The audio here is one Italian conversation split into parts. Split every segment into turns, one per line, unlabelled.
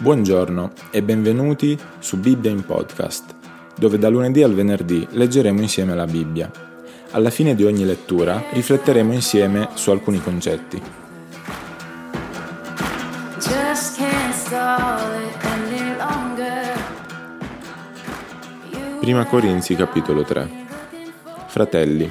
Buongiorno e benvenuti su Bibbia in podcast, dove da lunedì al venerdì leggeremo insieme la Bibbia. Alla fine di ogni lettura rifletteremo insieme su alcuni concetti. Prima Corinzi capitolo 3 Fratelli,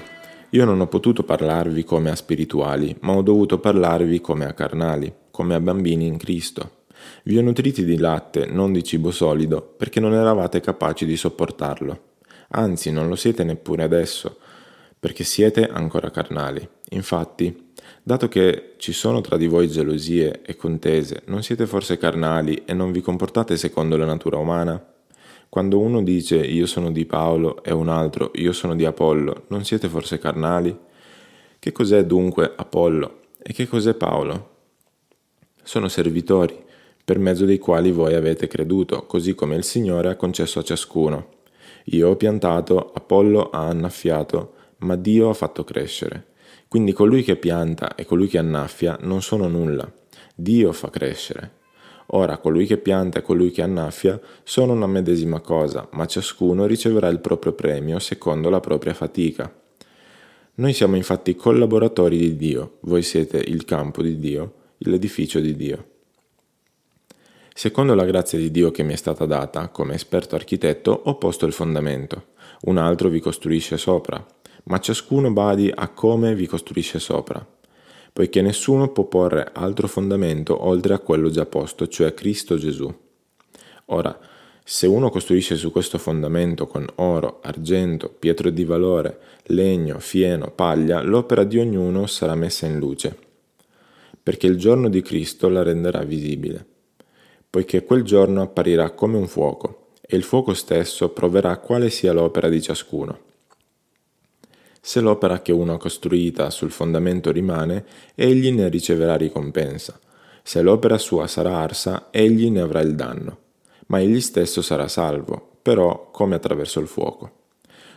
io non ho potuto parlarvi come a spirituali, ma ho dovuto parlarvi come a carnali, come a bambini in Cristo. Vi ho nutriti di latte, non di cibo solido, perché non eravate capaci di sopportarlo. Anzi, non lo siete neppure adesso, perché siete ancora carnali. Infatti, dato che ci sono tra di voi gelosie e contese, non siete forse carnali e non vi comportate secondo la natura umana? Quando uno dice io sono di Paolo e un altro io sono di Apollo, non siete forse carnali? Che cos'è dunque Apollo e che cos'è Paolo? Sono servitori per mezzo dei quali voi avete creduto, così come il Signore ha concesso a ciascuno. Io ho piantato, Apollo ha annaffiato, ma Dio ha fatto crescere. Quindi colui che pianta e colui che annaffia non sono nulla. Dio fa crescere. Ora colui che pianta e colui che annaffia sono una medesima cosa, ma ciascuno riceverà il proprio premio secondo la propria fatica. Noi siamo infatti collaboratori di Dio, voi siete il campo di Dio, l'edificio di Dio. Secondo la grazia di Dio che mi è stata data, come esperto architetto, ho posto il fondamento. Un altro vi costruisce sopra, ma ciascuno badi a come vi costruisce sopra. Poiché nessuno può porre altro fondamento oltre a quello già posto, cioè Cristo Gesù. Ora, se uno costruisce su questo fondamento con oro, argento, pietre di valore, legno, fieno, paglia, l'opera di ognuno sarà messa in luce, perché il giorno di Cristo la renderà visibile poiché quel giorno apparirà come un fuoco, e il fuoco stesso proverà quale sia l'opera di ciascuno. Se l'opera che uno ha costruita sul fondamento rimane, egli ne riceverà ricompensa. Se l'opera sua sarà arsa, egli ne avrà il danno. Ma egli stesso sarà salvo, però come attraverso il fuoco.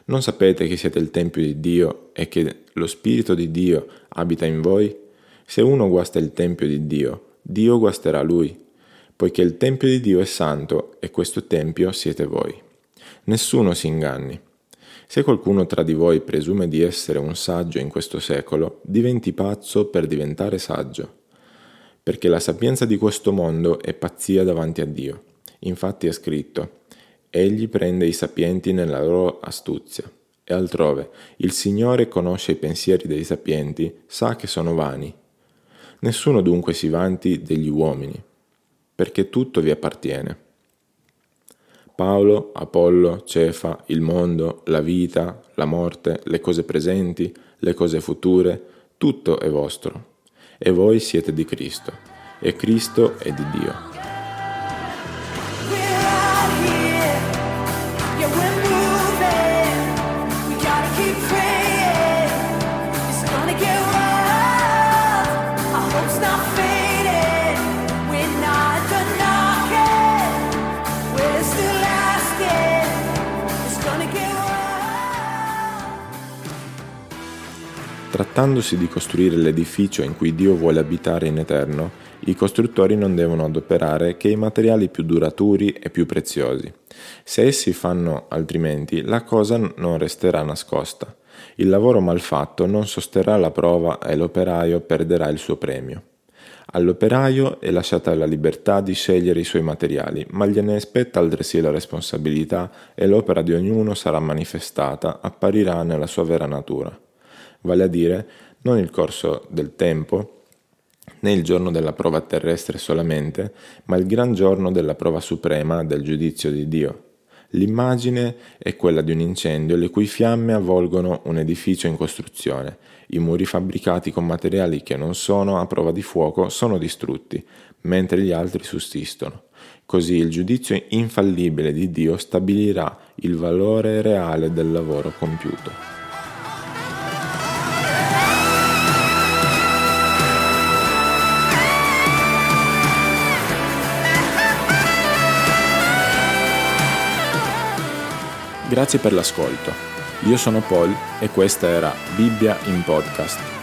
Non sapete che siete il Tempio di Dio e che lo Spirito di Dio abita in voi? Se uno guasta il Tempio di Dio, Dio guasterà lui poiché il Tempio di Dio è santo e questo Tempio siete voi. Nessuno si inganni. Se qualcuno tra di voi presume di essere un saggio in questo secolo, diventi pazzo per diventare saggio. Perché la sapienza di questo mondo è pazzia davanti a Dio. Infatti è scritto, Egli prende i sapienti nella loro astuzia. E altrove, il Signore conosce i pensieri dei sapienti, sa che sono vani. Nessuno dunque si vanti degli uomini, perché tutto vi appartiene. Paolo, Apollo, Cefa, il mondo, la vita, la morte, le cose presenti, le cose future, tutto è vostro. E voi siete di Cristo, e Cristo è di Dio. Trattandosi di costruire l'edificio in cui Dio vuole abitare in eterno, i costruttori non devono adoperare che i materiali più duraturi e più preziosi. Se essi fanno altrimenti, la cosa non resterà nascosta. Il lavoro mal fatto non sosterrà la prova e l'operaio perderà il suo premio. All'operaio è lasciata la libertà di scegliere i suoi materiali, ma gliene spetta altresì la responsabilità e l'opera di ognuno sarà manifestata, apparirà nella sua vera natura vale a dire non il corso del tempo, né il giorno della prova terrestre solamente, ma il gran giorno della prova suprema del giudizio di Dio. L'immagine è quella di un incendio le cui fiamme avvolgono un edificio in costruzione. I muri fabbricati con materiali che non sono a prova di fuoco sono distrutti, mentre gli altri sussistono. Così il giudizio infallibile di Dio stabilirà il valore reale del lavoro compiuto. Grazie per l'ascolto. Io sono Paul e questa era Bibbia in podcast.